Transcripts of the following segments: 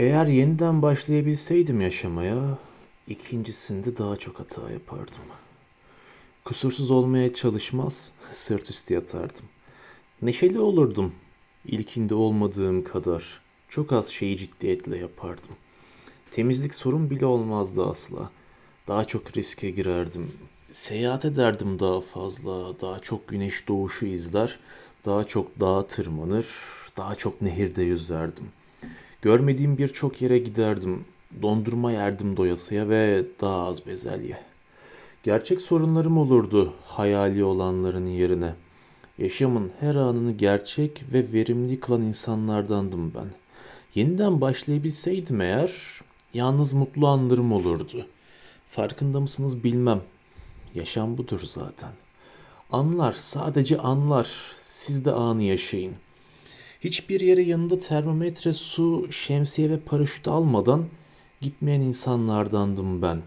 Eğer yeniden başlayabilseydim yaşamaya, ikincisinde daha çok hata yapardım. Kusursuz olmaya çalışmaz, sırt üstü yatardım. Neşeli olurdum, ilkinde olmadığım kadar. Çok az şeyi ciddiyetle yapardım. Temizlik sorun bile olmazdı asla. Daha çok riske girerdim. Seyahat ederdim daha fazla. Daha çok güneş doğuşu izler. Daha çok dağa tırmanır. Daha çok nehirde yüzerdim. Görmediğim birçok yere giderdim. Dondurma yerdim doyasıya ve daha az bezelye. Gerçek sorunlarım olurdu hayali olanların yerine. Yaşamın her anını gerçek ve verimli kılan insanlardandım ben. Yeniden başlayabilseydim eğer, yalnız mutlu anlarım olurdu. Farkında mısınız bilmem. Yaşam budur zaten. Anlar, sadece anlar. Siz de anı yaşayın. Hiçbir yere yanında termometre, su, şemsiye ve paraşüt almadan gitmeyen insanlardandım ben.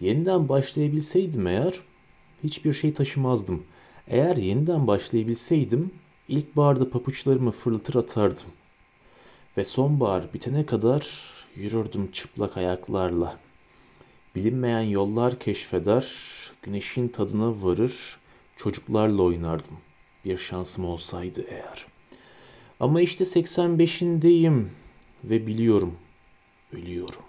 Yeniden başlayabilseydim eğer hiçbir şey taşımazdım. Eğer yeniden başlayabilseydim ilkbaharda papuçlarımı fırlatır atardım. Ve sonbahar bitene kadar yürürdüm çıplak ayaklarla. Bilinmeyen yollar keşfeder, güneşin tadına varır, çocuklarla oynardım. Bir şansım olsaydı eğer. Ama işte 85'indeyim ve biliyorum, ölüyorum.